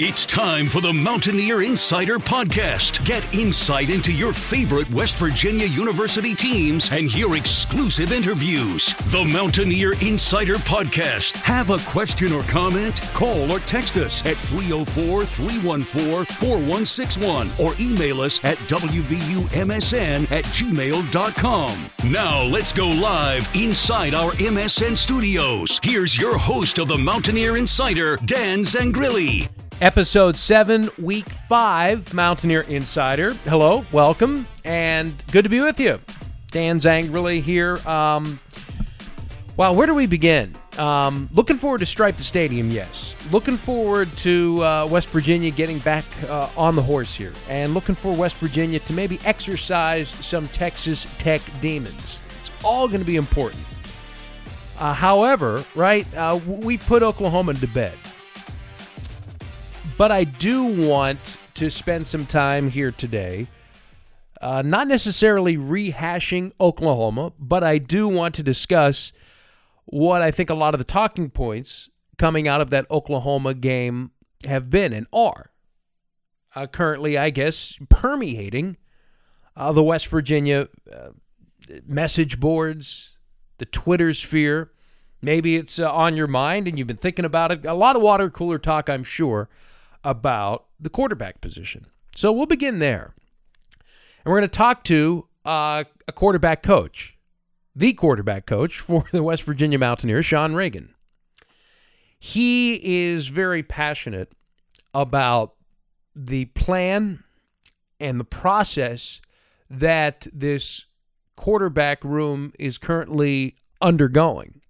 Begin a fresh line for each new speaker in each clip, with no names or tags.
It's time for the Mountaineer Insider Podcast. Get insight into your favorite West Virginia University teams and hear exclusive interviews. The Mountaineer Insider Podcast. Have a question or comment? Call or text us at 304 314 4161 or email us at WVUMSN at gmail.com. Now let's go live inside our MSN studios. Here's your host of the Mountaineer Insider, Dan Zangrilli.
Episode 7, Week 5, Mountaineer Insider. Hello, welcome, and good to be with you. Dan Zangrilli here. Um, wow, where do we begin? Um, looking forward to Stripe the Stadium, yes. Looking forward to uh, West Virginia getting back uh, on the horse here. And looking for West Virginia to maybe exercise some Texas Tech demons. It's all going to be important. Uh, however, right, uh, we put Oklahoma to bed. But I do want to spend some time here today, uh, not necessarily rehashing Oklahoma, but I do want to discuss what I think a lot of the talking points coming out of that Oklahoma game have been and are. Uh, currently, I guess, permeating uh, the West Virginia uh, message boards, the Twitter sphere. Maybe it's uh, on your mind and you've been thinking about it. A lot of water cooler talk, I'm sure about the quarterback position. So we'll begin there. And we're going to talk to uh, a quarterback coach, the quarterback coach for the West Virginia Mountaineers, Sean Reagan. He is very passionate about the plan and the process that this quarterback room is currently undergoing.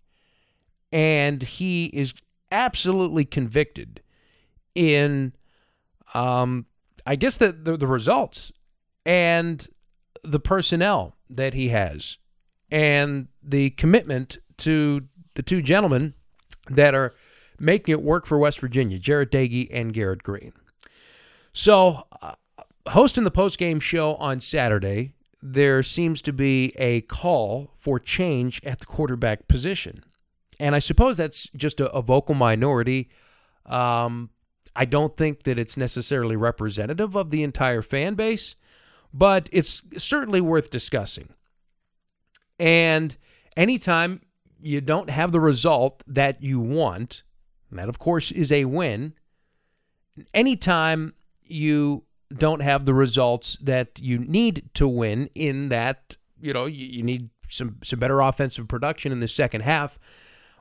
And he is absolutely convicted in, um, I guess, the, the, the results and the personnel that he has and the commitment to the two gentlemen that are making it work for West Virginia, Jarret Doege and Garrett Green. So, uh, hosting the post-game show on Saturday, there seems to be a call for change at the quarterback position. And I suppose that's just a, a vocal minority. Um, I don't think that it's necessarily representative of the entire fan base, but it's certainly worth discussing. And anytime you don't have the result that you want, and that of course is a win, anytime you don't have the results that you need to win in that, you know, you, you need some some better offensive production in the second half,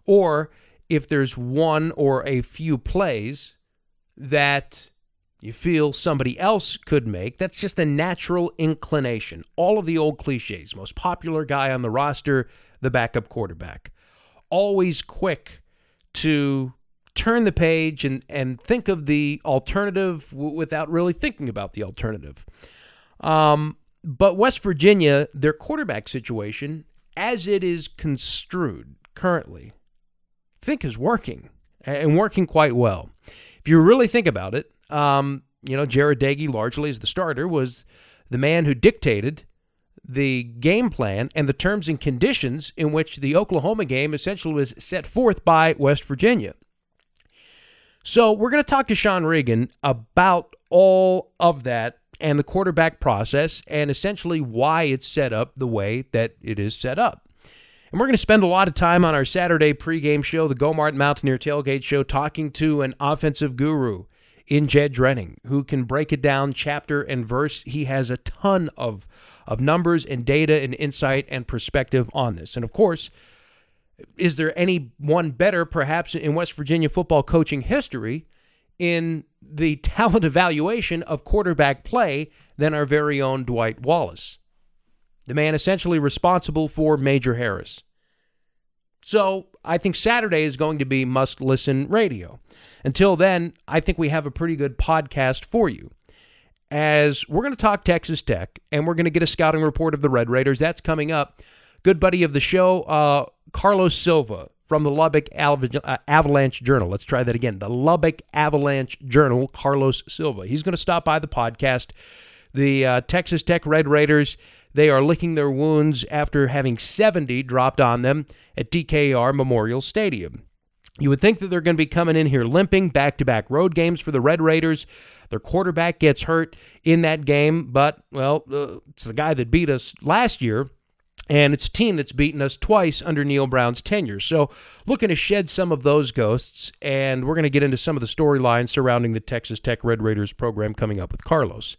or if there's one or a few plays that you feel somebody else could make, that's just a natural inclination. All of the old cliches, most popular guy on the roster, the backup quarterback. Always quick to turn the page and, and think of the alternative w- without really thinking about the alternative. Um, but West Virginia, their quarterback situation, as it is construed currently, I think is working and working quite well. If you really think about it, um, you know, Jarret Doege, largely as the starter, was the man who dictated the game plan and the terms and conditions in which the Oklahoma game essentially was set forth by West Virginia. So we're going to talk to Sean Reagan about all of that and the quarterback process and essentially why it's set up the way that it is set up. And we're going to spend a lot of time on our Saturday pregame show, the Gomart Mountaineer Tailgate Show, talking to an offensive guru in Jed Drenning who can break it down chapter and verse. He has a ton of, of numbers and data and insight and perspective on this. And of course, is there any one better, perhaps, in West Virginia football coaching history in the talent evaluation of quarterback play than our very own Dwight Wallace? The man essentially responsible for Major Harris. So I think Saturday is going to be must listen radio. Until then, I think we have a pretty good podcast for you. As we're going to talk Texas Tech and we're going to get a scouting report of the Red Raiders. That's coming up. Good buddy of the show, uh, Carlos Silva from the Lubbock uh, Avalanche Journal. Let's try that again. The Lubbock Avalanche Journal, Carlos Silva. He's going to stop by the podcast. The uh, Texas Tech Red Raiders, they are licking their wounds after having 70 dropped on them at DKR Memorial Stadium. You would think that they're going to be coming in here limping, back to back road games for the Red Raiders. Their quarterback gets hurt in that game, but, well, uh, it's the guy that beat us last year and it's a team that's beaten us twice under Neal Brown's tenure. So, looking to shed some of those ghosts, and we're going to get into some of the storylines surrounding the Texas Tech Red Raiders program coming up with Carlos.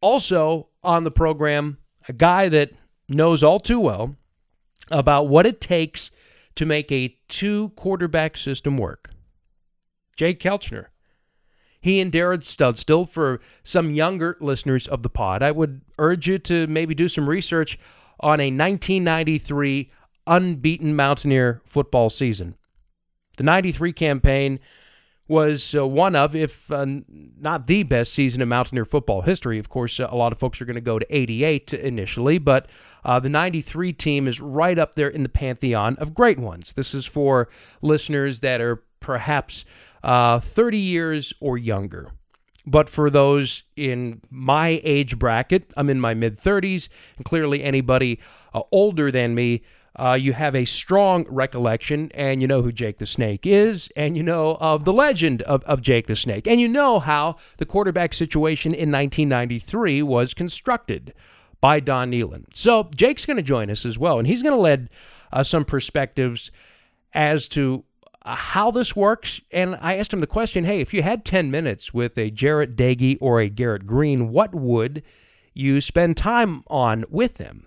Also on the program, a guy that knows all too well about what it takes to make a two quarterback system work. Jake Kelchner. He and Darren Studstill, for some younger listeners of the pod, I would urge you to maybe do some research on a 1993 unbeaten Mountaineer football season. The 93 campaign was uh, one of, if uh, not the best season in Mountaineer football history. Of course, uh, a lot of folks are going to go to 88 initially, but uh, the 93 team is right up there in the pantheon of great ones. This is for listeners that are perhaps uh, 30 years or younger. But for those in my age bracket, I'm in my mid 30s, and clearly anybody older than me, uh, you have a strong recollection, and you know who Jake the Snake is, and you know of the legend of, of Jake the Snake, and you know how the quarterback situation in 1993 was constructed by Don Nehlen. So Jake's going to join us as well, and he's going to lead uh, some perspectives as to uh, how this works. And I asked him the question hey, if you had 10 minutes with a Jarret Doege or a Garrett Green, what would you spend time on with them?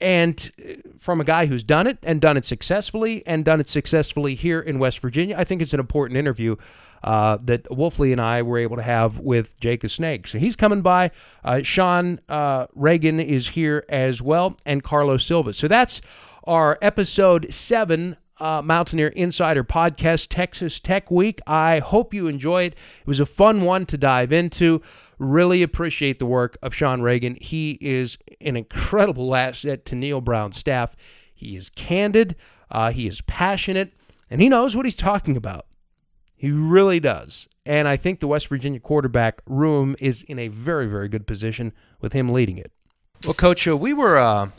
And uh, from a guy who's done it and done it successfully and done it successfully here in West Virginia, I think it's an important interview uh, that Wolfley and I were able to have with Jake the Snake. So he's coming by. Uh, Sean uh, Reagan is here as well, and Carlos Silva. So that's our episode seven uh, Mountaineer Insider Podcast, Texas Tech Week. I hope you enjoyed. It. It was a fun one to dive into. Really appreciate the work of Sean Reagan. He is an incredible asset to Neal Brown's staff. He is candid, uh, he is passionate, and he knows what he's talking about. He really does. And I think the West Virginia quarterback room is in a very, very good position with him leading it. Well, Coach, uh, we were uh,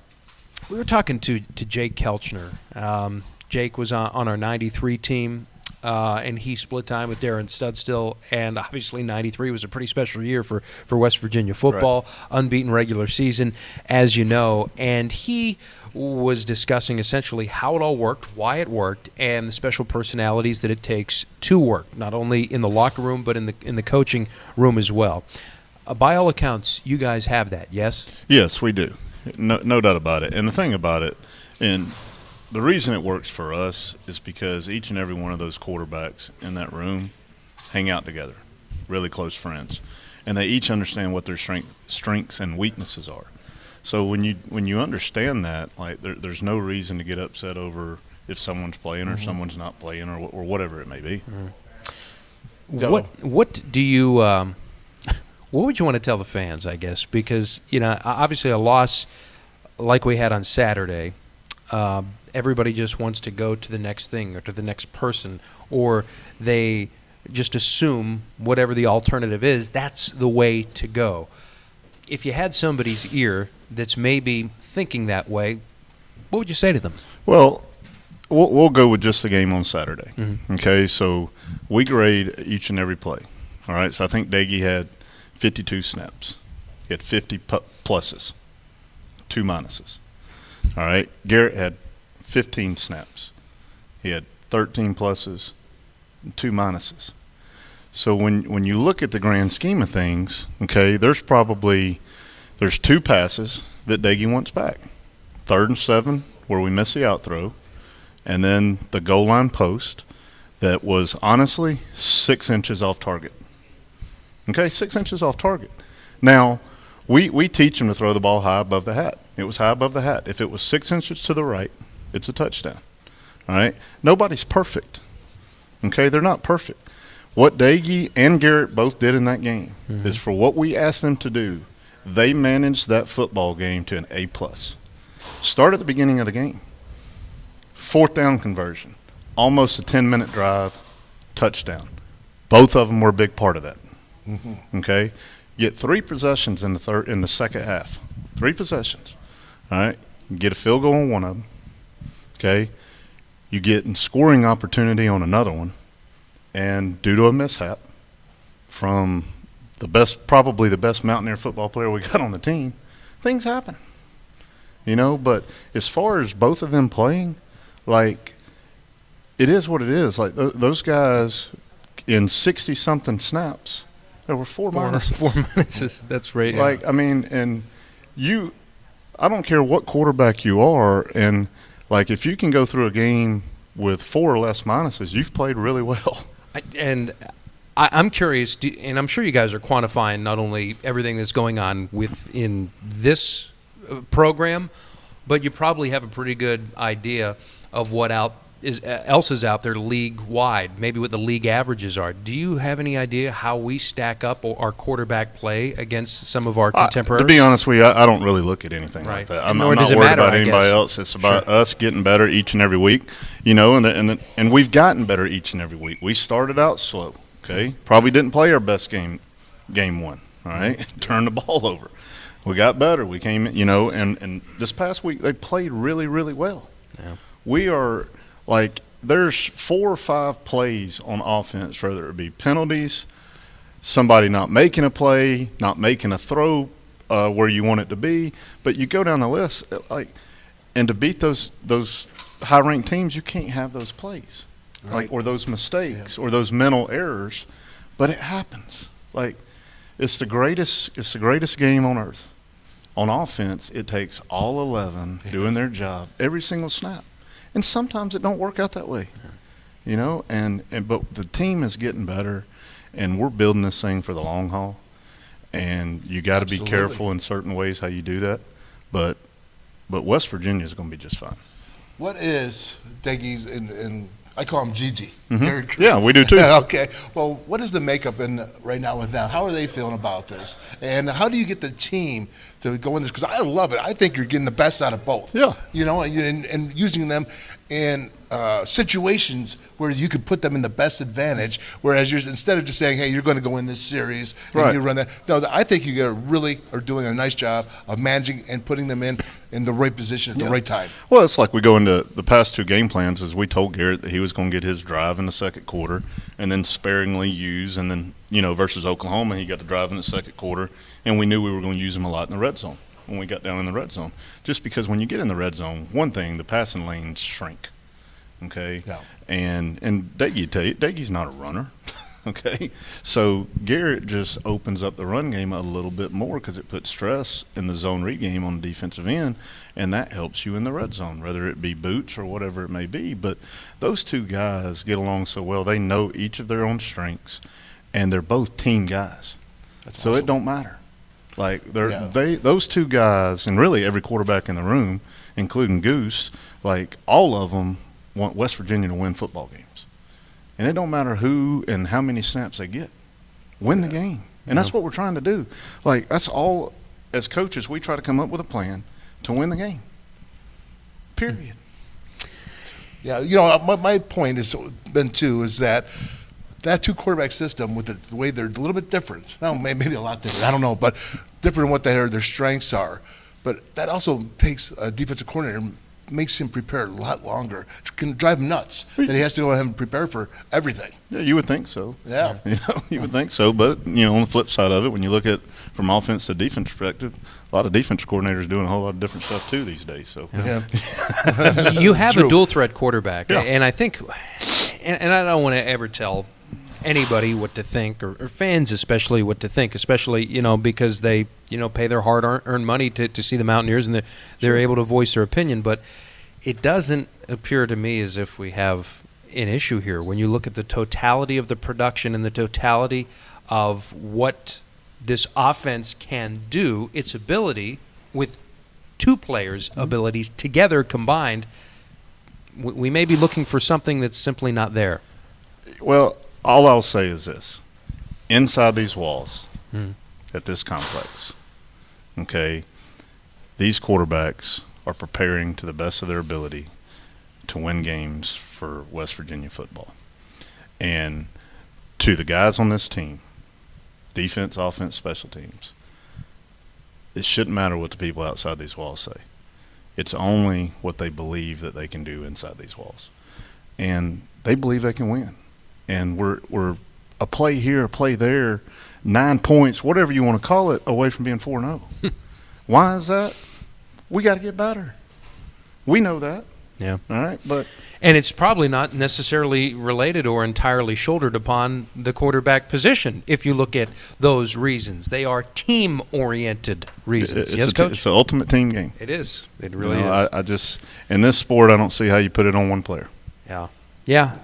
we were talking to to Jake Kelchner. Um, Jake was on, on our 93 team. Uh, and he split time with Darren Studstill. And obviously, '93 was a pretty special year for for West Virginia football, unbeaten regular season, as you know. And he was discussing essentially how it all worked, why it worked, and the special personalities that it takes to work, not only in the locker room but in the in the coaching room as well. Uh, by all accounts, you guys have that, yes?
Yes, we do. No, no doubt about it. And the thing about it, and the reason it works for us is because each and every one of those quarterbacks in that room hang out together, really close friends, and they each understand what their strength, strengths and weaknesses are. So when you when you understand that, like there, there's no reason to get upset over if someone's playing or
Mm-hmm.
someone's not playing or, or whatever it may be.
What what do you um, what would you want to tell the fans? I guess because you know obviously a loss like we had on Saturday, um, everybody just wants to go to the next thing or to the next person, or they just assume whatever the alternative is. That's the way to go. If you had somebody's ear that's maybe thinking that way, what would you say to them?
Well, we'll, we'll go with just the game on Saturday. Mm-hmm. Okay, so we grade each and every play. All right, so I think Daggy had 52 snaps. He had 50 pu- pluses, two minuses. All right, Garrett had 15 snaps. He had 13 pluses, and two minuses. So when when you look at the grand scheme of things, okay, there's probably there's two passes that Daggy wants back. Third and seven, where we miss the out throw, and then the goal line post that was honestly six inches off target. Okay, six inches off target. Now, we, we teach them to throw the ball high above the hat. It was high above the hat. If it was six inches to the right, it's a touchdown. All right? Nobody's perfect. Okay, they're not perfect. What Daggy and Garrett both did in that game mm-hmm. is for what we asked them to do, they managed that football game to an A plus. Start at the beginning of the game. Fourth down conversion, almost a ten minute drive, touchdown. Both of them were a big part of that. Mm-hmm. Okay, get three possessions in the third in the second half. Three possessions. All right, get a field goal on one of them. Okay, you get a scoring opportunity on another one, and due to a mishap from the best, probably the best Mountaineer football player we got on the team, things happen. You know, but as far as both of them playing, like it is what it is. Like th- those guys in sixty something snaps, there were four,
Four,
minuses.
four minuses. That's right.
Like I mean, and you, I don't care what quarterback you are, and like if you can go through a game with four or less minuses, you've played really well.
I, and I, I'm curious, do, and I'm sure you guys are quantifying not only everything that's going on within this uh, program, but you probably have a pretty good idea of what out is uh, else is out there league wide, maybe what the league averages are. Do you have any idea how we stack up our quarterback play against some of our
I-
contemporaries?
to be honest with you, I, I don't really look at anything
Right.
like that. I'm, I'm not worried
matter,
about
I
anybody
guess.
else. It's about us getting better each and every week, you know, and and and we've gotten better each and every week. We started out slow, okay? Probably didn't play our best game, game one. All right, turned the ball over. We got better. We came, you know, and and this past week they played really, really well. We are like there's four or five plays on offense, whether it be penalties, somebody not making a play, not making a throw uh, where you want it to be. But you go down the list, uh, like, and to beat those those high ranked teams, you can't have those plays, like or those mistakes or those mental errors. But it happens. Like, it's the greatest. It's the greatest game on earth. On offense, it takes all eleven doing their job every single snap, and sometimes it don't work out that way you know? And, and but the team is getting better and we're building this thing for the long haul. And you got to be
Absolutely.
careful in certain ways how you do that but but west virginia is going to be just fine.
What is Deggy's and, and I call him Gigi.
Mhm. Yeah, we do too.
okay. Well, what is the makeup in right now with them? How are they feeling about this? And how do you get the team to go in this? Because I love it. I think you're getting the best out of both.
Yeah.
You know, and, and, and using them in uh, situations where you could put them in the best advantage. Whereas you're instead of just saying, "Hey, you're going to go in this series and
Right.
you run that," no, I think you really are doing a nice job of managing and putting them in in the right position at the right time.
Well, it's like we go into the past two game plans as we told Garrett that he was going to get his drive in the second quarter and then sparingly use, and then you know versus Oklahoma he got the drive in the second quarter, and we knew we were going to use him a lot in the red zone when we got down in the red zone. Just because when you get in the red zone, one thing the passing lanes shrink. Okay.
Yeah.
And and Daggy tell you, Daggy's not a runner. okay. So Garrett just opens up the run game a little bit more because it puts stress in the zone read game on the defensive end, and that helps you in the red zone, whether it be boots or whatever it may be. But those two guys get along so well; they know each of their own strengths, and they're both team guys.
That's
so
awesome.
it don't matter. Like they're
Yeah.
they those two guys, and really every quarterback in the room, including Goose, like all of them want West Virginia to win football games, and it don't matter who and how many snaps they get, win the game, and that's what we're trying to do. Like that's all. As coaches, we try to come up with a plan to win the game. Period. Hmm.
Yeah, you know, my, my point has been too is that that two quarterback system with the, the way they're a little bit different. No, may- maybe a lot different. I don't know, but different in what their their strengths are. But that also takes a defensive coordinator and makes him prepare a lot longer. It can drive him nuts that he has to go ahead and prepare for everything.
Yeah, you would think so.
Yeah.
You know, you would think so. But you know, on the flip side of it, when you look at from offense to defense perspective, a lot of defense coordinators doing a whole lot of different stuff too these days. So
Yeah.
you have a dual threat quarterback,
Yeah.
and I think, and, and I don't want to ever tell anybody what to think, or, or fans especially what to think, especially you know because they you know pay their hard earn- earned money to, to see the Mountaineers and they're, they're able to voice their opinion, but it doesn't appear to me as if we have an issue here. When you look at the totality of the production and the totality of what this offense can do, its ability with two players' mm-hmm. abilities together combined, we, we may be looking for something that's simply not there.
Well, all I'll say is this: inside these walls, hmm. at this complex, okay, these quarterbacks are preparing to the best of their ability to win games for West Virginia football. And to the guys on this team, defense, offense, special teams, it shouldn't matter what the people outside these walls say. It's only what they believe that they can do inside these walls. And they believe they can win and we're we're a play here, a play there, nine points, whatever you want to call it, away from being four and zero. Oh. Why is that? We got to get better. We know that.
Yeah.
All right, but
And it's probably not necessarily related or entirely shouldered upon the quarterback position if you look at those reasons. They are team oriented reasons.
it's
yes,
a,
coach?
it's an ultimate team game.
it is. It
You
really
know,
is.
I, I just in this sport, I don't see how you put it on one player.
Yeah, yeah.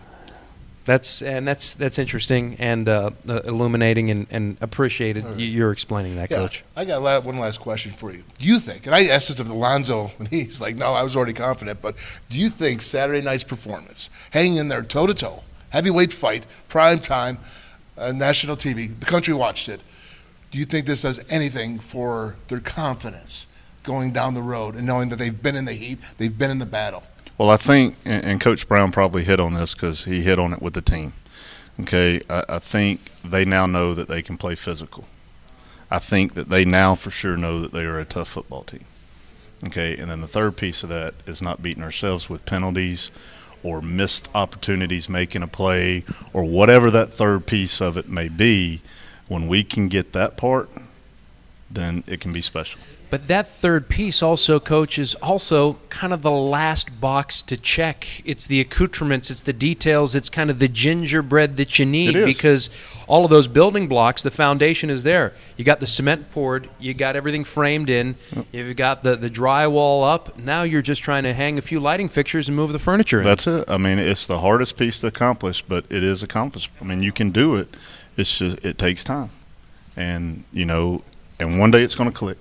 That's and that's that's interesting and uh, uh, illuminating and, and appreciated. You You're explaining that,
Yeah,
Coach.
I got one last question for you. Do you think, and I asked this of Alonzo, and he's like, no, I was already confident, but do you think Saturday night's performance, hanging in there toe to toe, heavyweight fight, prime time, uh, national TV, the country watched it, do you think this does anything for their confidence going down the road and knowing that they've been in the heat, they've been in the battle?
Well, I think, and Coach Brown probably hit on this because he hit on it with the team. Okay, I, I think they now know that they can play physical. I think that they now for sure know that they are a tough football team. Okay, and then the third piece of that is not beating ourselves with penalties or missed opportunities making a play or whatever that third piece of it may be. When we can get that part, then it can be special.
But that third piece also, coach, is also kind of the last box to check. It's the accoutrements, it's the details, it's kind of the gingerbread that you need because all of those building blocks, the foundation is there. You got the cement poured, you got everything framed in, you've got the, the drywall up. Now you're just trying to hang a few lighting fixtures and move the furniture in.
That's it. I mean, it's the hardest piece to accomplish, but it is accomplished. I mean, you can do it. It's just it takes time, and you know, and one day it's going to click.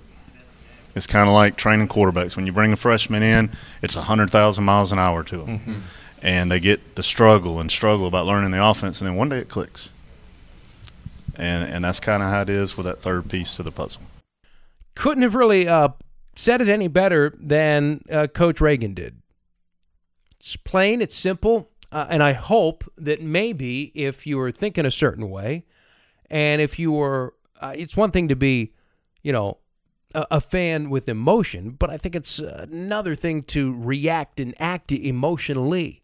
It's kind of like training quarterbacks. When you bring a freshman in, it's a hundred thousand miles an hour to them, and they get the struggle and struggle about learning the offense, and then one day it clicks. And and that's kind of how it is with that third piece to the puzzle.
Couldn't have really uh, said it any better than uh, Coach Reagan did.
It's plain, it's simple, uh, and I hope that maybe if you were thinking a certain way, and if you were, uh, it's one thing to be, you know, a, a fan with emotion, but I think it's another thing to react and act emotionally.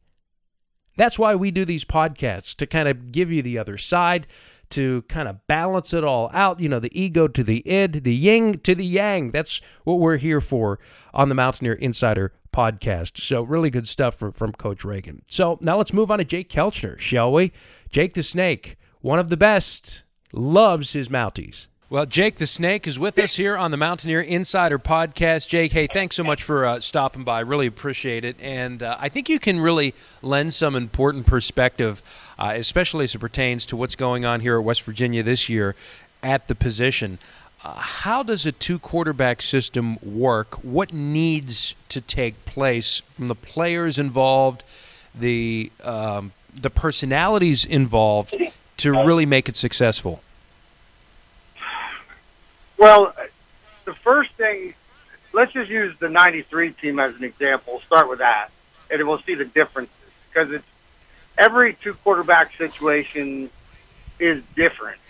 That's why we do these podcasts to kind of give you the other side, to kind of balance it all out. You know, the ego to the id, the yin to the yang. That's what we're here for on the Mountaineer Insider podcast. So, really good stuff from, from Coach Reagan. So, now let's move on to Jake Kelchner, shall we? Jake the Snake, one of the best, loves his Mounties.
Well, Jake the Snake is with us here on the Mountaineer Insider Podcast. Jake, hey, thanks so much for uh, stopping by. Really appreciate it. And uh, I think you can really lend some important perspective, uh, especially as it pertains to what's going on here at West Virginia this year at the position. Uh, how does a two quarterback system work? What needs to take place from the players involved, the um, the personalities involved to really make it successful?
Well, the first thing, let's just use the 93 team as an example. We'll start with that, and we'll see the differences because it's every two quarterback situation is different.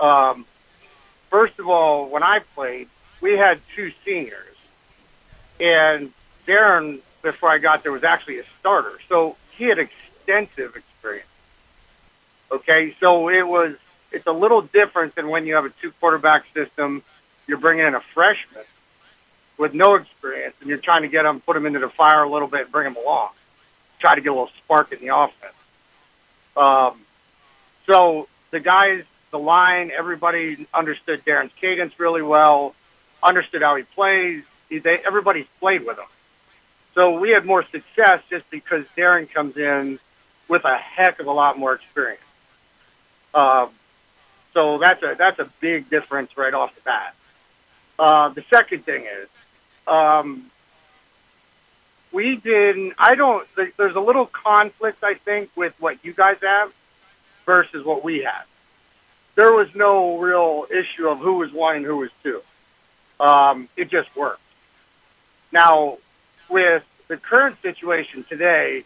Um, first of all, when I played, we had two seniors, and Darren, before I got there, was actually a starter, so he had extensive experience. Okay, so it was it's a little different than when you have a two quarterback system. You're bringing in a freshman with no experience, and you're trying to get them, put them into the fire a little bit, bring them along, try to get a little spark in the offense. Um, so the guys, the line, everybody understood Darren's cadence really well, understood how he plays. He, they, everybody's played with him. So we had more success just because Darren comes in with a heck of a lot more experience. Um, so that's a that's a big difference right off the bat. Uh, the second thing is, um, we didn't. I don't. There's a little conflict, I think, with what you guys have versus what we have. There was no real issue of who was one and who was two. Um, it just worked. Now, with the current situation today,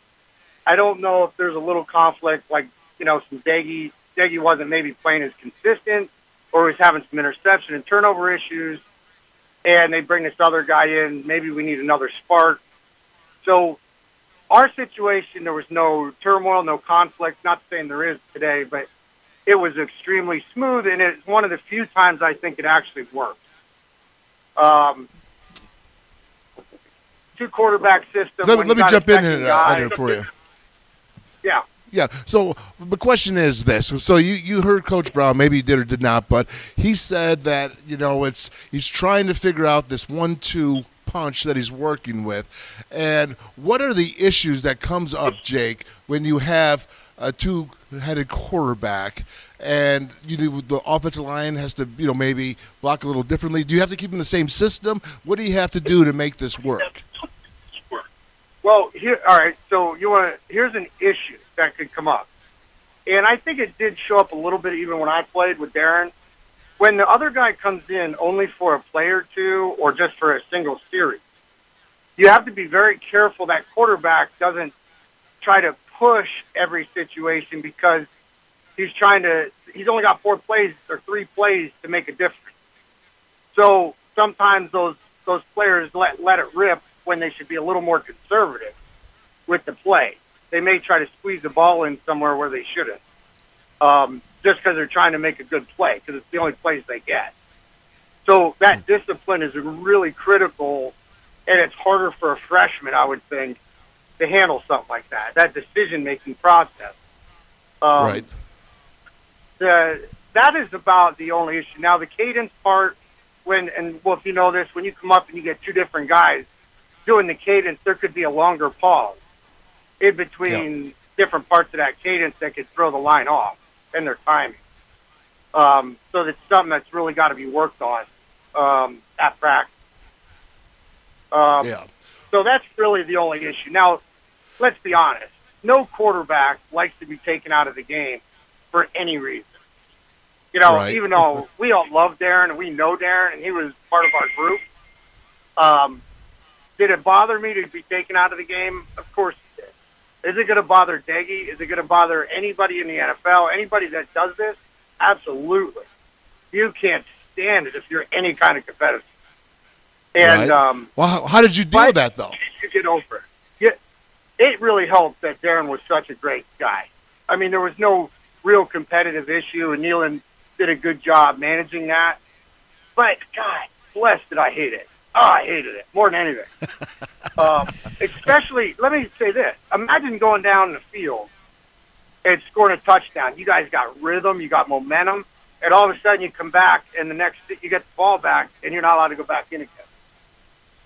I don't know if there's a little conflict, like you know, some Daggy Deggy wasn't maybe playing as consistent or was having some interception and turnover issues. And they bring this other guy in. Maybe we need another spark. So our situation, there was no turmoil, no conflict. Not saying there is today, but it was extremely smooth, and it's one of the few times I think it actually worked. Um, two quarterback system.
Let, let me jump in and uh, for you.
Yeah.
Yeah. So the question is this: so you you heard Coach Brown, maybe he did or did not, but he said that you know it's he's trying to figure out this one-two punch that he's working with, and what are the issues that comes up, Jake, when you have a two-headed quarterback? And you know the offensive line has to, you know, maybe block a little differently. Do you have to keep in the same system? What do you have to do to make this work?
Well, here, all right. So you want here's an issue that could come up, and I think it did show up a little bit even when I played with Darren. When the other guy comes in only for a play or two, or just for a single series, you have to be very careful that quarterback doesn't try to push every situation because he's trying to. He's only got four plays or three plays to make a difference. So sometimes those those players let let it rip when they should be a little more conservative with the play. They may try to squeeze the ball in somewhere where they shouldn't, um, just because they're trying to make a good play because it's the only plays they get. So that discipline is really critical, and it's harder for a freshman, I would think, to handle something like that. That decision making process. Um,
right.
The, that is about the only issue. Now the cadence part, when and well, if you know this, when you come up and you get two different guys, doing the cadence, there could be a longer pause in between different parts of that cadence that could throw the line off and their timing. Um, so that's something that's really got to be worked on um, at practice. Um,
yeah.
So that's really the only issue. Now, let's be honest. No quarterback likes to be taken out of the game for any reason. You know,
right.
even though we all love Darren and we know Darren and he was part of our group, um, did it bother me to be taken out of the game? Of course. Is it going to bother Deggy? Is it going to bother anybody in the NFL? Anybody that does this? Absolutely. You can't stand it if you're any kind of competitor. And
Right.
um,
Well, how, how did you deal with that though?
you get over it. Yeah, it really helped that Darren was such a great guy. I mean, there was no real competitive issue, and Nehlen did a good job managing that. But God bless, did I hate it? Oh, I hated it more than anything. um, especially, let me say this: Imagine going down the field and scoring a touchdown. You guys got rhythm, you got momentum, and all of a sudden you come back, and the next you get the ball back, and you're not allowed to go back in again.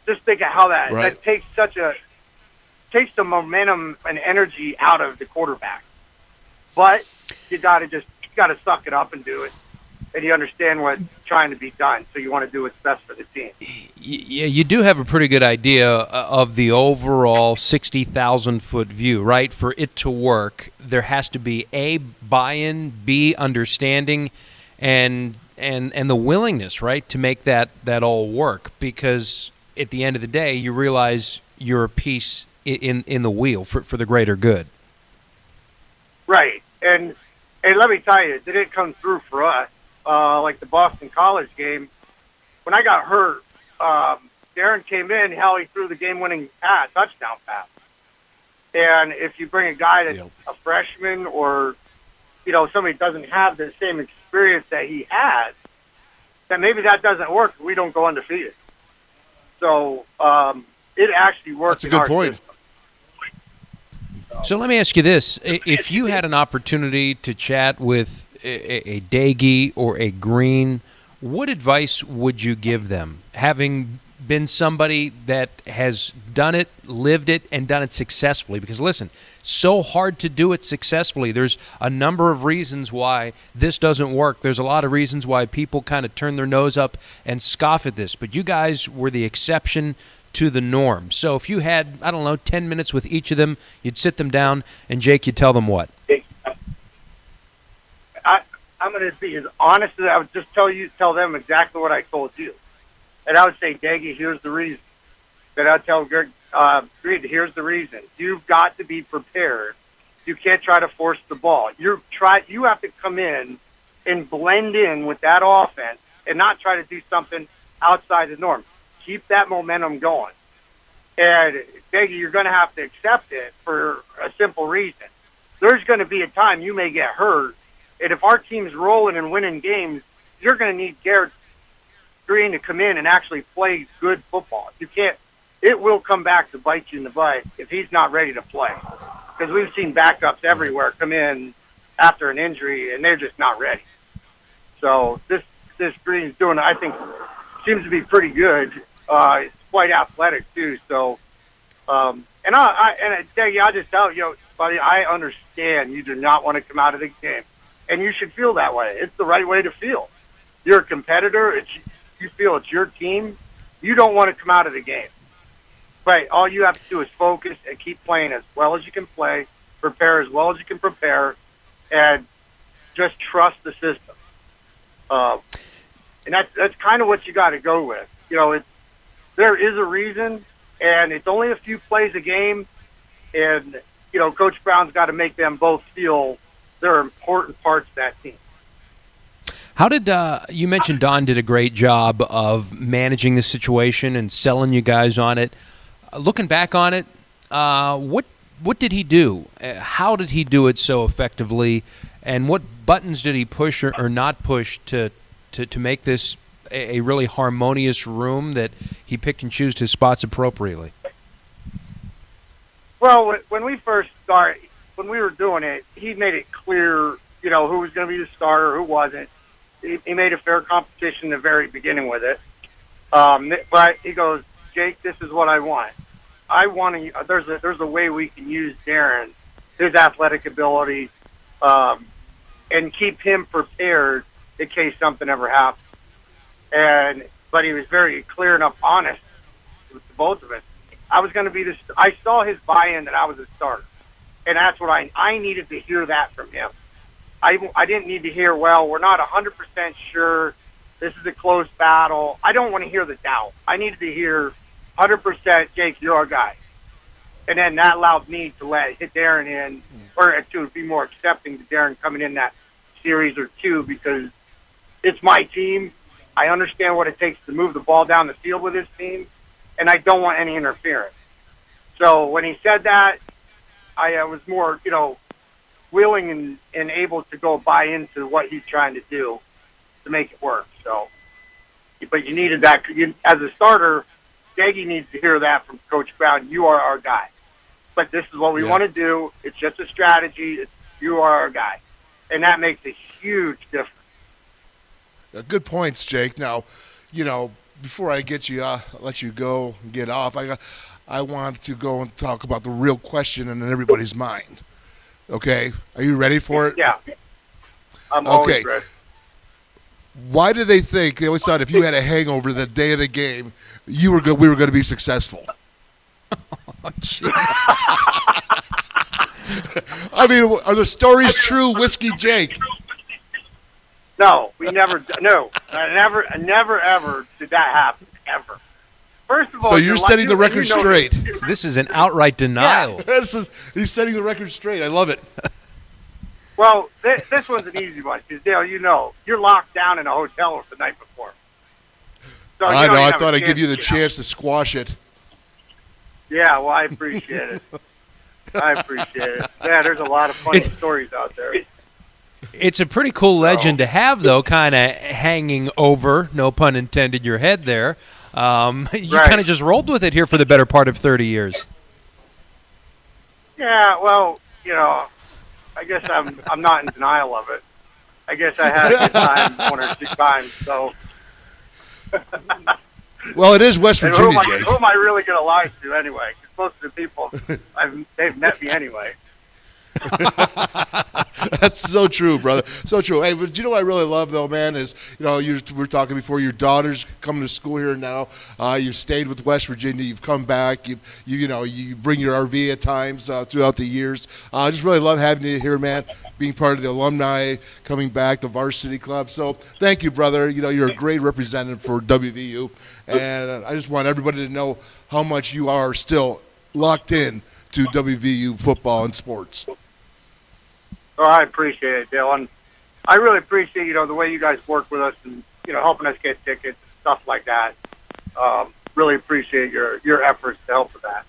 Just think of how that
Right.
that takes such a takes the momentum and energy out of the quarterback. But you got to just got to suck it up and do it, and you understand what's trying to be done, so you want to do what's best for the team.
Yeah, you do have a pretty good idea uh, of the overall 60,000 foot view, right? For it to work, there has to be A, buy in, B, understanding, and, and, and the willingness, right, to make that, that all work. Because at the end of the day, you realize you're a piece in, in the wheel for, for the greater good.
Right. And and let me tell you, it didn't come through for us. Uh, like the Boston College game, when I got hurt, um, Darren came in. Hell, he threw the game-winning pass, touchdown pass. And if you bring a guy that's
Yep.
a freshman or you know somebody doesn't have the same experience that he has, then maybe that doesn't work. We don't go undefeated. So um, it actually worked.
That's a
in
good
our
point.
system.
So let me ask you this: If you had an opportunity to chat with a, a Daggy or a Green, what advice would you give them? Having been somebody that has done it, lived it, and done it successfully. Because listen, so hard to do it successfully. There's a number of reasons why this doesn't work. There's a lot of reasons why people kind of turn their nose up and scoff at this. But you guys were the exception to the norm. So if you had, I don't know, 10 minutes with each of them, you'd sit them down, and Jake, you'd tell them what?
I, I'm going to be as honest as I would just tell you, tell them exactly what I told you. And I would say, Daggy, here's the reason. Then I'd tell Greg, uh, Reed, here's the reason. You've got to be prepared. You can't try to force the ball. You try. You have to come in and blend in with that offense and not try to do something outside the norm. Keep that momentum going. And Daggy, you're going to have to accept it for a simple reason. There's going to be a time you may get hurt, and if our team's rolling and winning games, you're going to need Garrett Green to come in and actually play good football. You can't. It will come back to bite you in the butt if he's not ready to play. Because we've seen backups everywhere come in after an injury and they're just not ready. So this this Green's doing, I think, seems to be pretty good. Uh, it's quite athletic too. So, um, and I, I and I I just tell you, buddy, I understand you do not want to come out of the game, and you should feel that way. It's the right way to feel. You're a competitor. It's you feel it's your team. You don't want to come out of the game. Right. All you have to do is focus and keep playing as well as you can play, prepare as well as you can prepare, and just trust the system. Uh, and that's that's kind of what you got to go with. You know, it's there is a reason, and it's only a few plays a game, and you know, Coach Brown's got to make them both feel they're important parts of that team.
How did uh, you mentioned Don did a great job of managing the situation and selling you guys on it? Uh, looking back on it, uh, what what did he do? Uh, how did he do it so effectively? And what buttons did he push or, or not push to, to, to make this a, a really harmonious room that he picked and chose his spots appropriately?
Well, when we first started, when we were doing it, he made it clear, you know, who was going to be the starter, who wasn't. He, he made a fair competition in the very beginning with it. Um, but he goes, Jake, this is what I want. I want to. There's a there's a way we can use Darren, his athletic ability, um, and keep him prepared in case something ever happens. And but he was very clear enough, honest with the both of us. I was going to be the. I saw his buy-in that I was a starter, and that's what I I needed to hear that from him. I I didn't need to hear. Well, we're not hundred percent sure. This is a close battle. I don't want to hear the doubt. I needed to hear hundred percent. Jake, you're our guy. and then that allowed me to let hit Darren in, or to be more accepting to Darren coming in that series or two because it's my team. I understand what it takes to move the ball down the field with his team, and I don't want any interference. So when he said that, I uh, was more, you know, willing and, and able to go buy into what he's trying to do to make it work. So, but you needed that you, as a starter. Daggy needs to hear that from Coach Brown. You are our guy. But this is what we
Yeah.
want to do. It's just a strategy. It's, you are our guy, and that makes a huge difference.
Uh, Good points, Jake. Now, you know, before I get you, uh, let you go and get off, I, got- I want to go and talk about the real question in everybody's mind. Okay, are you ready for it?
Yeah. I'm
Okay.
always ready.
Why do they think they always thought if you had a hangover the day of the game, you were good, we were going to be successful? Oh, I mean, are the stories true, Whiskey Jake?
No, we never. No, I never, never, ever did that happen ever. First of all,
So you're
like-
setting the record
you know-
straight.
This is an outright denial.
this is he's setting the record straight. I love it.
Well, this, this one's an easy one because Dale, you know, you're locked down in a hotel the night before. So
I know. I thought I'd give you the
to get out.
chance to squash it.
Yeah, well, I appreciate it. I appreciate it. Yeah, there's a lot of funny
It's-
stories out there.
It's a pretty cool legend oh. to have, though, kind of hanging over, no pun intended, your head there. Um, you
Right.
kind of just rolled with it here for the better part of 30 years.
Yeah, well, you know, I guess I'm I'm not in denial of it. I guess I had a good time one or two times. So,
Well, it is West
and who,
Virginia,
am I, who am I really going to lie to anyway? 'Cause most of the people, I've, they've met me anyway.
That's so true, brother. So true. Hey, but you know what I really love though, man, is you know you we were talking before. Your daughter's coming to school here now. Uh, you've stayed with West Virginia. You've come back. You you you know you bring your RV at times uh, throughout the years. Uh, I just really love having you here, man. Being part of the alumni, coming back, the varsity club. So thank you, brother. You know you're a great representative for WVU, and I just want everybody to know how much you are still locked in to WVU football and sports.
So I appreciate it, Dylan. I really appreciate you know the way you guys work with us and you know helping us get tickets and stuff like that. Um, really appreciate your your efforts to help with that.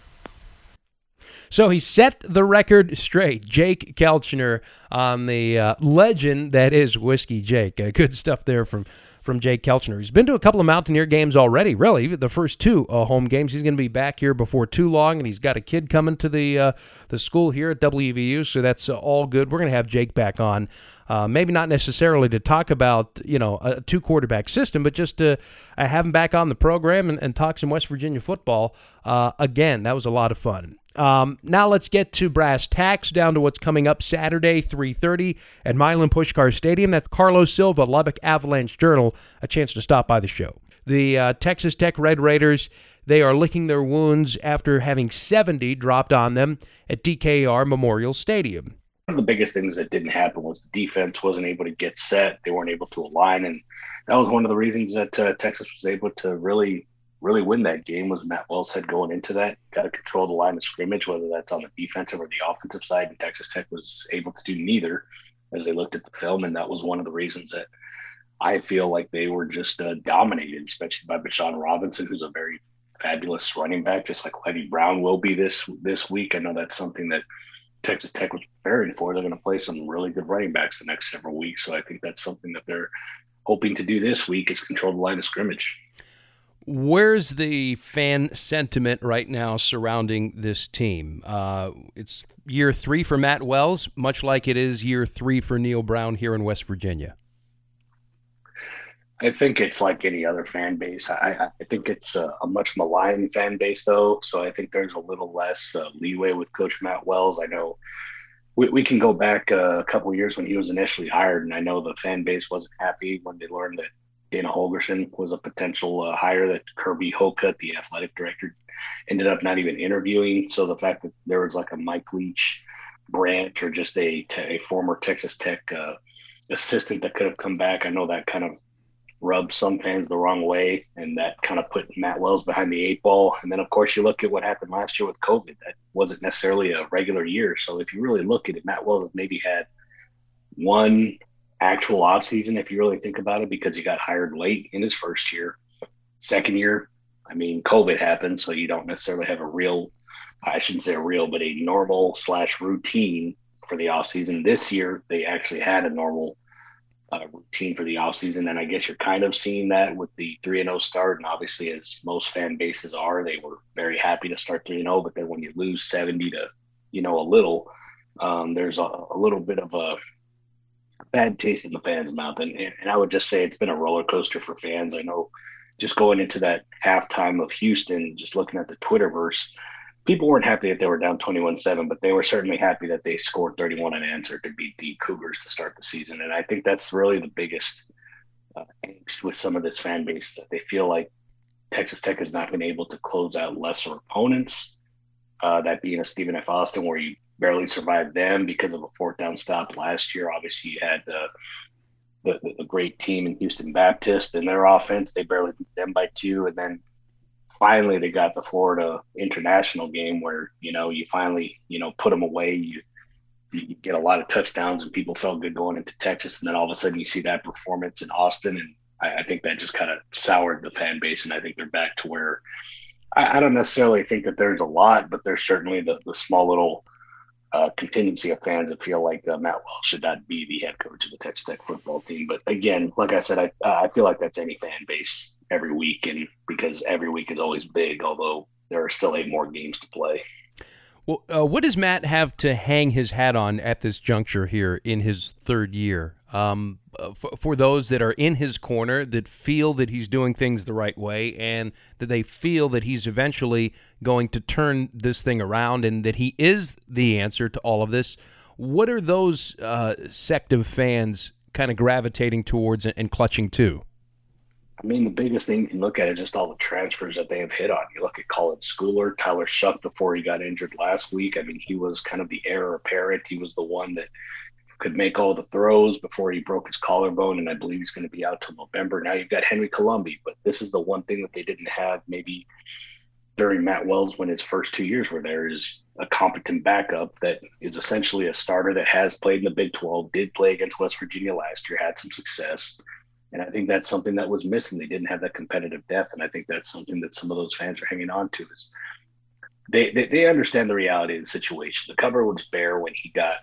So he set the record straight. Jake Kelchner on the uh, legend that is Whiskey Jake. Uh, good stuff there from from Jake Kelchner. He's been to a couple of Mountaineer games already. Really, the first two uh, home games. He's going to be back here before too long, and he's got a kid coming to the uh, the school here at WVU. So that's uh, all good. We're going to have Jake back on. Uh, maybe not necessarily to talk about you know a two quarterback system, but just to uh, have him back on the program and, and talk some West Virginia football. Uh, again, that was a lot of fun. Um, now let's get to brass tacks down to what's coming up Saturday, 3:30 at Milan Puskar Stadium. That's Carlos Silva, Lubbock Avalanche Journal. A chance to stop by the show. The uh, Texas Tech Red Raiders. They are licking their wounds after having 70 dropped on them at DKR Memorial Stadium.
One of the biggest things that didn't happen was the defense wasn't able to get set. They weren't able to align, and that was one of the reasons that uh, Texas was able to really, really win that game. Was Matt Wells said going into that, got to control the line of scrimmage, whether that's on the defensive or the offensive side. And Texas Tech was able to do neither, as they looked at the film, and that was one of the reasons that I feel like they were just uh, dominated, especially by Bijan Robinson, who's a very fabulous running back, just like Leddie Brown will be this this week. I know that's something that Texas Tech was preparing for. They're going to play some really good running backs the next several weeks. So I think that's something that they're hoping to do this week is control the line of scrimmage.
Where's the fan sentiment right now surrounding this team? Uh, it's year three for Matt Wells, much like it is year three for Neal Brown here in West Virginia.
I think it's like any other fan base. I, I think it's a, a much maligned fan base, though. So I think there's a little less uh, leeway with Coach Matt Wells. I know we, we can go back uh, a couple years when he was initially hired, and I know the fan base wasn't happy when they learned that Dana Holgorsen was a potential uh, hire that Kirby Hocutt, the athletic director, ended up not even interviewing. So the fact that there was like a Mike Leach branch or just a, a former Texas Tech uh, assistant that could have come back, I know that kind of rubbed some fans the wrong way, and that kind of put Matt Wells behind the eight ball. And then, of course, you look at what happened last year with COVID. That wasn't necessarily a regular year. So if you really look at it, Matt Wells maybe had one actual offseason, if you really think about it, because he got hired late in his first year. Second year, I mean, COVID happened, so you don't necessarily have a real, I shouldn't say a real, but a normal slash routine for the offseason. This year, they actually had a normal uh, routine for the offseason. And I guess you're kind of seeing that with the 3 0 start. And obviously, as most fan bases are, they were very happy to start 3 0. But then when you lose 70 to, you know, a little, um, there's a, a, little bit of a bad taste in the fans' mouth. And, and I would just say it's been a roller coaster for fans. I know just going into that halftime of Houston, just looking at the Twitterverse, people weren't happy that they were down 21-7 but they were certainly happy that they scored 31 unanswered to beat the cougars to start the season and i think that's really the biggest uh, angst with some of this fan base that they feel like texas tech has not been able to close out lesser opponents uh, that being a stephen f austin where you barely survived them because of a fourth down stop last year. Obviously you had uh, the, the, the great team in houston baptist and their offense. They barely beat them by two. And then finally they got the Florida international game where you know you finally you know put them away. You you get a lot of touchdowns and people felt good going into Texas, and then all of a sudden you see that performance in Austin, and I, I think that just kind of soured the fan base, and I think they're back to where I, I, don't necessarily think that there's a lot, but there's certainly the, the small little uh, contingency of fans that feel like uh, Matt Wells should not be the head coach of the Texas Tech football team. But again, like I said, I I feel like that's any fan base every week, and because every week is always big, although there are still eight more games to play.
Well, uh, what does Matt have to hang his hat on at this juncture here in his third year? Um, uh, for, for those that are in his corner that feel that he's doing things the right way and that they feel that he's eventually going to turn this thing around and that he is the answer to all of this, what are those uh, sect of fans kind of gravitating towards and clutching to?
I mean, the biggest thing you can look at is just all the transfers that they have hit on. You look at Colin Schooler, Tyler Shough before he got injured last week. I mean, he was kind of the heir apparent. He was the one that could make all the throws before he broke his collarbone, and I believe he's going to be out till November. Now you've got Henry Colombi, but this is the one thing that they didn't have maybe during Matt Wells when his first two years were there is a competent backup that is essentially a starter that has played in the Big 12, did play against West Virginia last year, had some success and I think that's something that was missing. They didn't have that competitive depth. And I think that's something that some of those fans are hanging on to is they, they, they understand the reality of the situation. The cover was bare when he got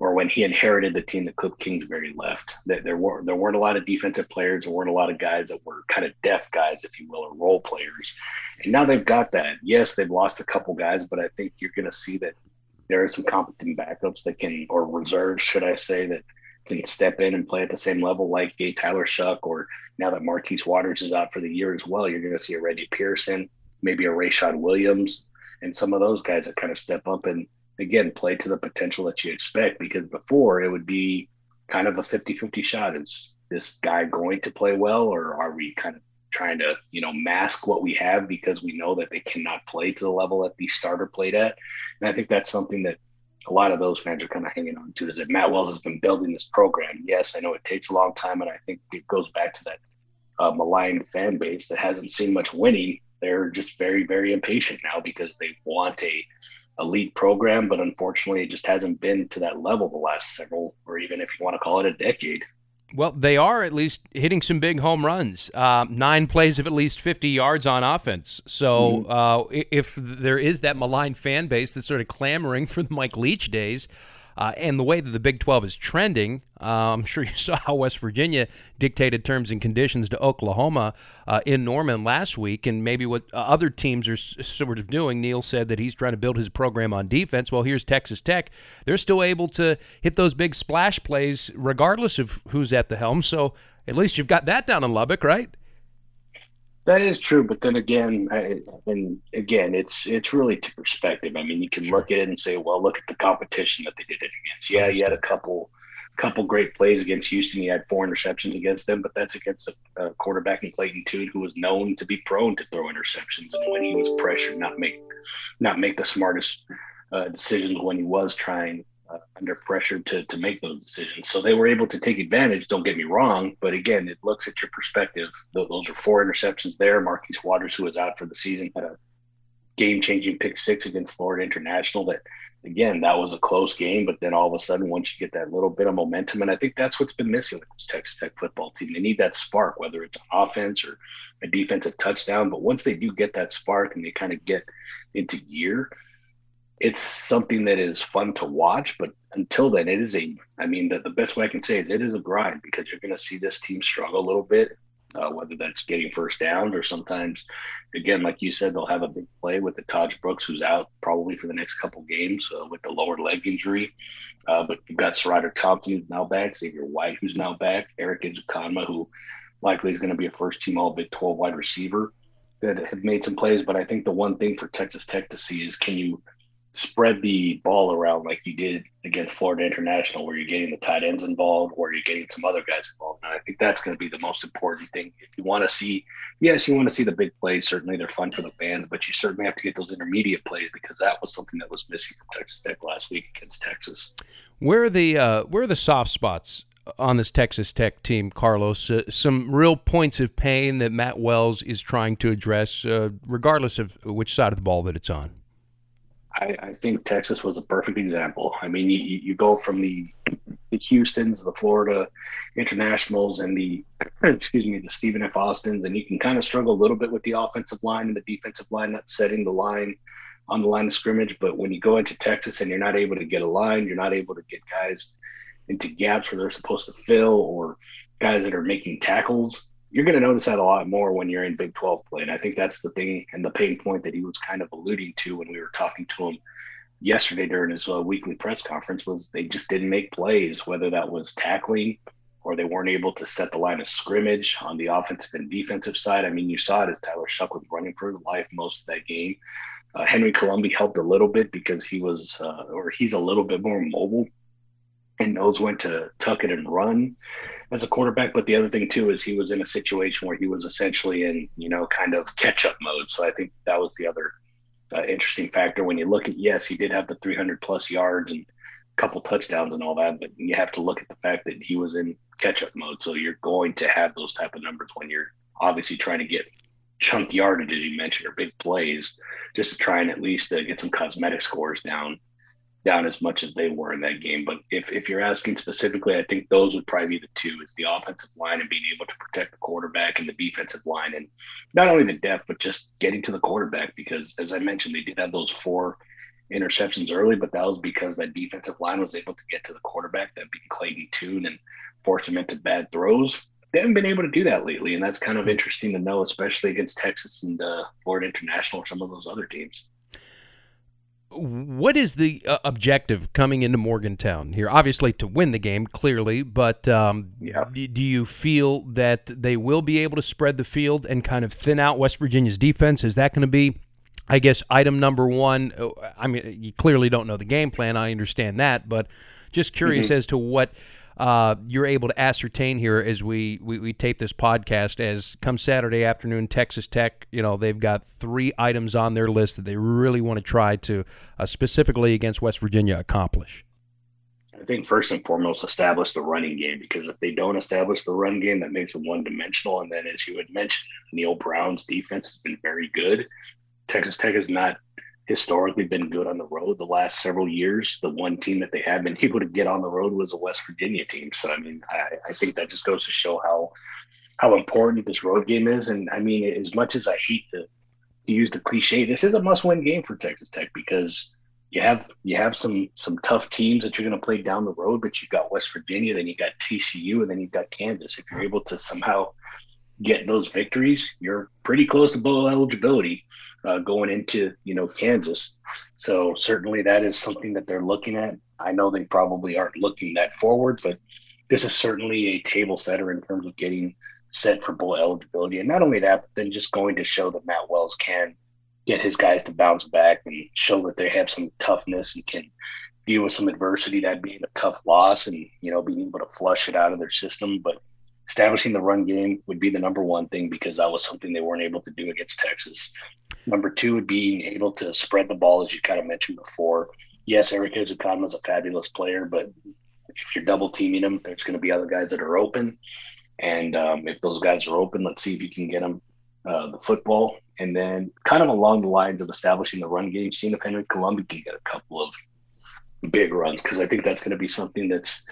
or when he inherited the team that Cliff Kingsbury left. That there were there weren't a lot of defensive players, there weren't a lot of guys that were kind of deaf guys, if you will, or role players. And now they've got that. Yes, they've lost a couple guys, but I think you're gonna see that there are some competent backups that can or reserves, should I say, that can step in and play at the same level like a Tyler Shough, or now that Marquise Waters is out for the year as well, you're going to see a Reggie Pearson, maybe a Rayshad Williams, and some of those guys that kind of step up and again play to the potential that you expect. Because before it would be kind of a 50-50 shot. Is this guy going to play well, or are we kind of trying to you know mask what we have because we know that they cannot play to the level that the starter played at? And I think that's something that a lot of those fans are kind of hanging on to is that Matt Wells has been building this program. Yes, I know it takes a long time, and I think it goes back to that uh, maligned fan base that hasn't seen much winning. They're just very, very impatient now because they want a elite program, but unfortunately, it just hasn't been to that level the last several, or even if you want to call it a decade.
Well, they are at least hitting some big home runs. Uh, nine plays of at least 50 yards on offense. So mm-hmm. uh, if there is that maligned fan base that's sort of clamoring for the Mike Leach days, uh, and the way that the Big 12 is trending, uh, I'm sure you saw how West Virginia dictated terms and conditions to Oklahoma uh, in Norman last week, and maybe what uh, other teams are sort of doing. Neal said that he's trying to build his program on defense. Well, here's Texas Tech. They're still able to hit those big splash plays regardless of who's at the helm. So at least you've got that down in Lubbock, right?
That is true, but then again, I, and again, it's it's really to perspective. I mean, you can sure. look at it and say, well, look at the competition that they did it against. Yeah, you had a couple couple great plays against Houston. You had four interceptions against them, but that's against a, a quarterback in Clayton Tune who was known to be prone to throw interceptions, and when he was pressured, not make not make the smartest uh, decisions when he was trying uh, under pressure to to make those decisions. So they were able to take advantage. Don't get me wrong, but again, it looks at your perspective. Those are four interceptions there. Marquise Waters, who was out for the season, had a game-changing pick six against Florida International. That again, that was a close game, but then all of a sudden, once you get that little bit of momentum, and I think that's what's been missing with this Texas Tech football team. They need that spark, whether it's offense or a defensive touchdown. But once they do get that spark and they kind of get into gear, it's something that is fun to watch. But until then, it is a, I mean, the, the best way I can say is it is a grind because you're going to see this team struggle a little bit, uh, whether that's getting first downs or sometimes, again, like you said, they'll have a big play with the Tahj Brooks, who's out probably for the next couple games uh, with the lower leg injury. Uh, but you've got SaRodorick Thompson, who's now back, Xavier White, who's now back, Erik Ezukanma, who likely is going to be a first team All Big 12 wide receiver that have made some plays. But I think the one thing for Texas Tech to see is can you spread the ball around like you did against Florida International, where you're getting the tight ends involved, or you're getting some other guys involved. And I think that's going to be the most important thing. If you want to see, yes, you want to see the big plays. Certainly, they're fun for the fans, but you certainly have to get those intermediate plays because that was something that was missing from Texas Tech last week against Texas.
Where are the uh, where are the soft spots on this Texas Tech team, Carlos? Uh, some real points of pain that Matt Wells is trying to address, uh, regardless of which side of the ball that it's on.
I, I, think Texas was a perfect example. I mean, you, you go from the the Houston's, the Florida Internationals, and the excuse me, the Stephen F. Austins, and you can kind of struggle a little bit with the offensive line and the defensive line not setting the line on the line of scrimmage. But when you go into Texas and you're not able to get a line, you're not able to get guys into gaps where they're supposed to fill, or guys that are making tackles you're going to notice that a lot more when you're in Big 12 play. And I think that's the thing and the pain point that he was kind of alluding to when we were talking to him yesterday during his uh, weekly press conference was they just didn't make plays, whether that was tackling or they weren't able to set the line of scrimmage on the offensive and defensive side. I mean, you saw it as Tyler Shough was running for his life most of that game. Uh, Henry Colombi helped a little bit because he was, uh, or he's a little bit more mobile and knows when to tuck it and run as a quarterback. But the other thing too is he was in a situation where he was essentially in you know kind of catch up mode. So I think that was the other uh, interesting factor when you look at yes he did have the 300 plus yards and a couple touchdowns and all that, but you have to look at the fact that he was in catch up mode. So you're going to have those type of numbers when you're obviously trying to get chunk yardage as you mentioned or big plays just to try and at least uh, get some cosmetic scores down down as much as they were in that game. But if, if you're asking specifically, I think those would probably be the two is the offensive line and being able to protect the quarterback and the defensive line. And not only the depth, but just getting to the quarterback because as I mentioned, they did have those four interceptions early, but that was because that defensive line was able to get to the quarterback, that being Clayton Tune and force him into bad throws. They haven't been able to do that lately, and that's kind of interesting to know, especially against Texas and uh, Florida International or some of those other teams
what is the uh, objective coming into Morgantown here? Obviously, to win the game, clearly, but um,
yeah.
do, do you feel that they will be able to spread the field and kind of thin out West Virginia's defense? Is that going to be, I guess, item number one? Uh, I mean, you clearly don't know the game plan. I understand that, but just curious mm-hmm. as to what uh, you're able to ascertain here as we, we, we tape this podcast as come Saturday afternoon, Texas Tech, you know, they've got three items on their list that they really want to try to uh, specifically against West Virginia accomplish.
I think first and foremost, establish the running game because if they don't establish the run game, that makes them one dimensional. And then, as you had mentioned, Neal Brown's defense has been very good. Texas Tech has not historically been good on the road the last several years. The one team that they have been able to get on the road was a West Virginia team. So I mean, I, I think that just goes to show how how important this road game is. And I mean, as much as I hate to, to use the cliche, this is a must-win game for Texas Tech because you have you have some some tough teams that you're going to play down the road, but you've got West Virginia, then you got TCU, and then you've got Kansas. If you're able to somehow get those victories, you're pretty close to bowl eligibility uh, going into you know Kansas. So certainly that is something that they're looking at. I know they probably aren't looking that forward, but this is certainly a table setter in terms of getting set for bowl eligibility. And not only that, but then just going to show that Matt Wells can get his guys to bounce back and show that they have some toughness and can deal with some adversity, that being a tough loss and, you know, being able to flush it out of their system. But establishing the run game would be the number one thing because that was something they weren't able to do against Texas. Number two would be able to spread the ball, as you kind of mentioned before. yes, Erik Ezukanma is a fabulous player, but if you're double teaming him, there's going to be other guys that are open. And um, if those guys are open, let's see if you can get them uh, the football. And then, kind of along the lines of establishing the run game, seeing if Henry Colombi can get a couple of big runs, because I think that's going to be something that's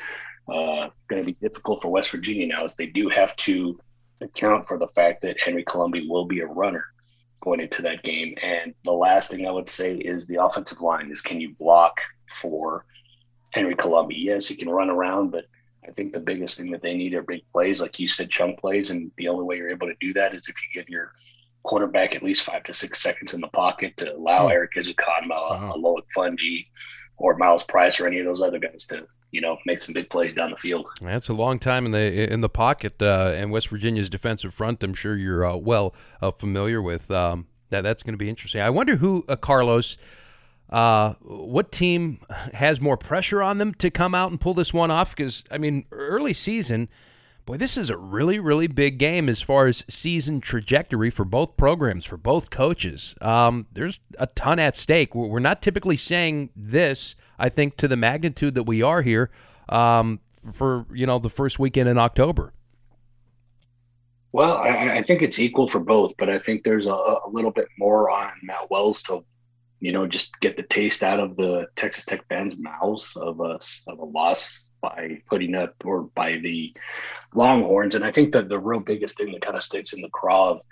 uh, going to be difficult for West Virginia now, is they do have to account for the fact that Henry Colombi will be a runner going into that game. And the last thing I would say is the offensive line is can you block for Henry Colombi? Yes, he can run around, but I think the biggest thing that they need are big plays, like you said, chunk plays. And the only way you're able to do that is if you give your quarterback at least five to six seconds in the pocket to allow mm-hmm. Erik Ezukanma, uh-huh. Loic Fouonji, or Myles Price or any of those other guys to you know make some big plays down the field.
That's a long time in the in the pocket uh, and West Virginia's defensive front. I'm sure you're uh, well uh, familiar with. Um, that that's going to be interesting. I wonder who uh, Carlos. Uh, what team has more pressure on them to come out and pull this one off? Because I mean, early season, boy, this is a really, really big game as far as season trajectory for both programs, for both coaches. Um, there's a ton at stake. We're not typically saying this, I think, to the magnitude that we are here um, for you know the first weekend in October.
Well, I, I, think it's equal for both, but I think there's a, a, little bit more on Matt Wells to, you know, just get the taste out of the Texas Tech fans' mouths of a of a loss by putting up or by the Longhorns. And I think that the real biggest thing that kind of sticks in the craw of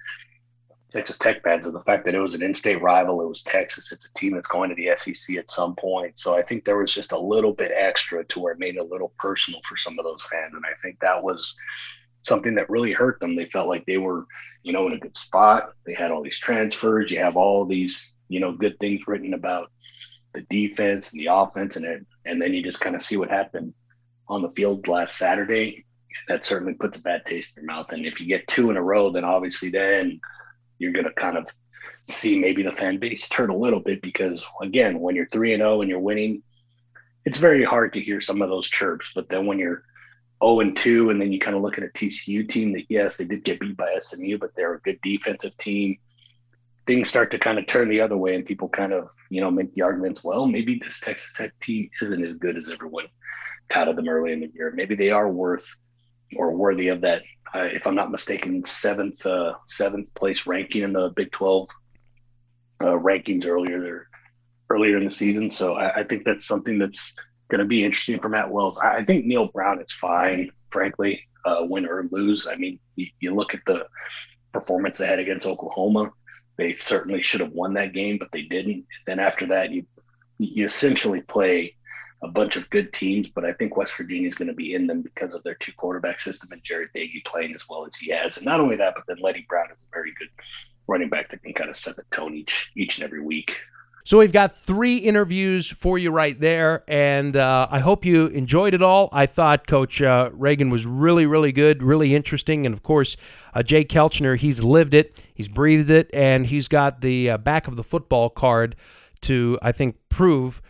Texas Tech fans is the fact that it was an in-state rival. It was Texas. It's a team that's going to the SEC at some point. So I think there was just a little bit extra to where it made it a little personal for some of those fans. And I think that was something that really hurt them. They felt like they were, you know, in a good spot. They had all these transfers. You have all these, you know, good things written about the defense and the offense, and it, and then you just kind of see what happened on the field last Saturday. That certainly puts a bad taste in your mouth. And if you get two in a row, then obviously then you're going to kind of see maybe the fan base turn a little bit because again, when you're three and zero oh and you're winning, it's very hard to hear some of those chirps. But then when you're 0 and 2, and then you kind of look at a TCU team that, yes, they did get beat by SMU, but they're a good defensive team. Things start to kind of turn the other way, and people kind of, you know, make the arguments, well, maybe this Texas Tech team isn't as good as everyone touted them early in the year. Maybe they are worth or worthy of that, uh, if I'm not mistaken, seventh uh, seventh place ranking in the Big 12 uh, rankings earlier earlier in the season. So I, I think that's something that's going to be interesting for Matt Wells. I, think Neal Brown is fine, frankly, uh, win or lose. I mean, you, you look at the performance they had against Oklahoma. They certainly should have won that game, but they didn't. Then after that, you you essentially play a bunch of good teams, but I think West Virginia is going to be in them because of their two quarterback system and Jarret Doege playing as well as he has. And not only that, but then Leddie Brown is a very good running back that can kind of set the tone each each and every week.
So we've got three interviews for you right there, and uh, I hope you enjoyed it all. I thought Coach uh, Reagan was really, really good, really interesting, and of course, uh, Jake Kelchner, he's lived it, he's breathed it, and he's got the uh, back of the football card to, I think, prove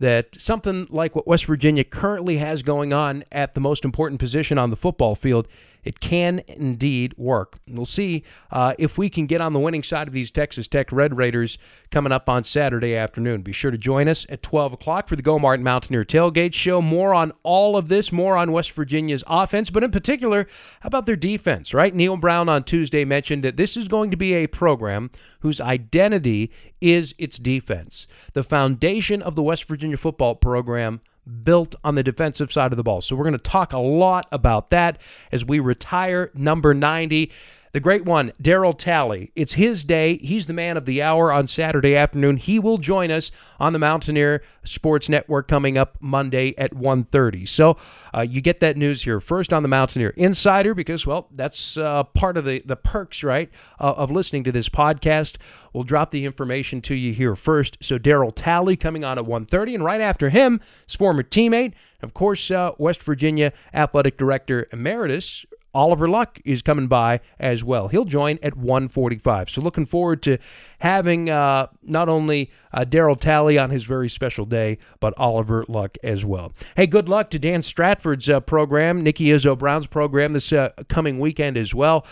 that something like what West Virginia currently has going on at the most important position on the football field it can indeed work. We'll see uh, if we can get on the winning side of these Texas Tech Red Raiders coming up on Saturday afternoon. Be sure to join us at 12 o'clock for the Go Martin Mountaineer Tailgate Show. More on all of this, more on West Virginia's offense, but in particular, how about their defense, right? Neal Brown on Tuesday mentioned that this is going to be a program whose identity is its defense. The foundation of the West Virginia football program built on the defensive side of the ball. So we're going to talk a lot about that as we retire number 90. The great one, Darryl Talley. It's his day. He's the man of the hour on Saturday afternoon. He will join us on the Mountaineer Sports Network coming up Monday at 1.30. So uh, you get that news here first on the Mountaineer Insider because, well, that's uh, part of the, the perks, right, uh, of listening to this podcast. We'll drop the information to you here first. So Darryl Talley coming on at 1.30, and right after him, his former teammate, of course, uh, West Virginia Athletic Director Emeritus Oliver Luck is coming by as well. He'll join at 1:45. So looking forward to having uh, not only uh, Darryl Talley on his very special day, but Oliver Luck as well. Hey, good luck to Dan Stratford's uh, program, Nikki Izzo Brown's program this uh, coming weekend as well.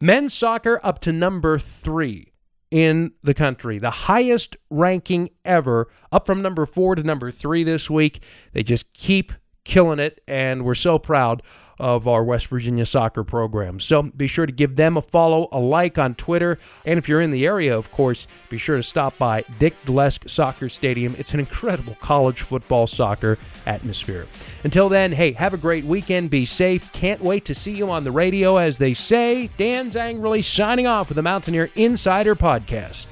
Men's soccer up to number three in the country, the highest ranking ever, up from number four to number three this week. They just keep killing it, and we're so proud of our West Virginia soccer program. So be sure to give them a follow, a like on Twitter, and if you're in the area, of course, be sure to stop by Dick Dlesk Soccer Stadium. It's an incredible college football soccer atmosphere. Until then, hey, have a great weekend. Be safe. Can't wait to see you on the radio, as they say. Dan Zangrilli signing off with the Mountaineer Insider Podcast.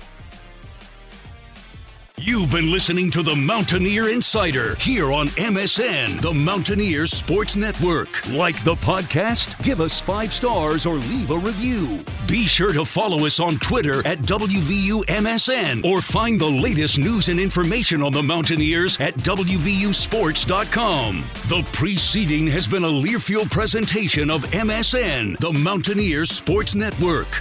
You've been listening to the Mountaineer Insider here on MSN, the Mountaineer Sports Network. Like the podcast? Give us five stars or leave a review. Be sure to follow us on Twitter at WVUMSN or find the latest news and information on the Mountaineers at WVUSports.com. The preceding has been a Learfield presentation of MSN, the Mountaineer Sports Network.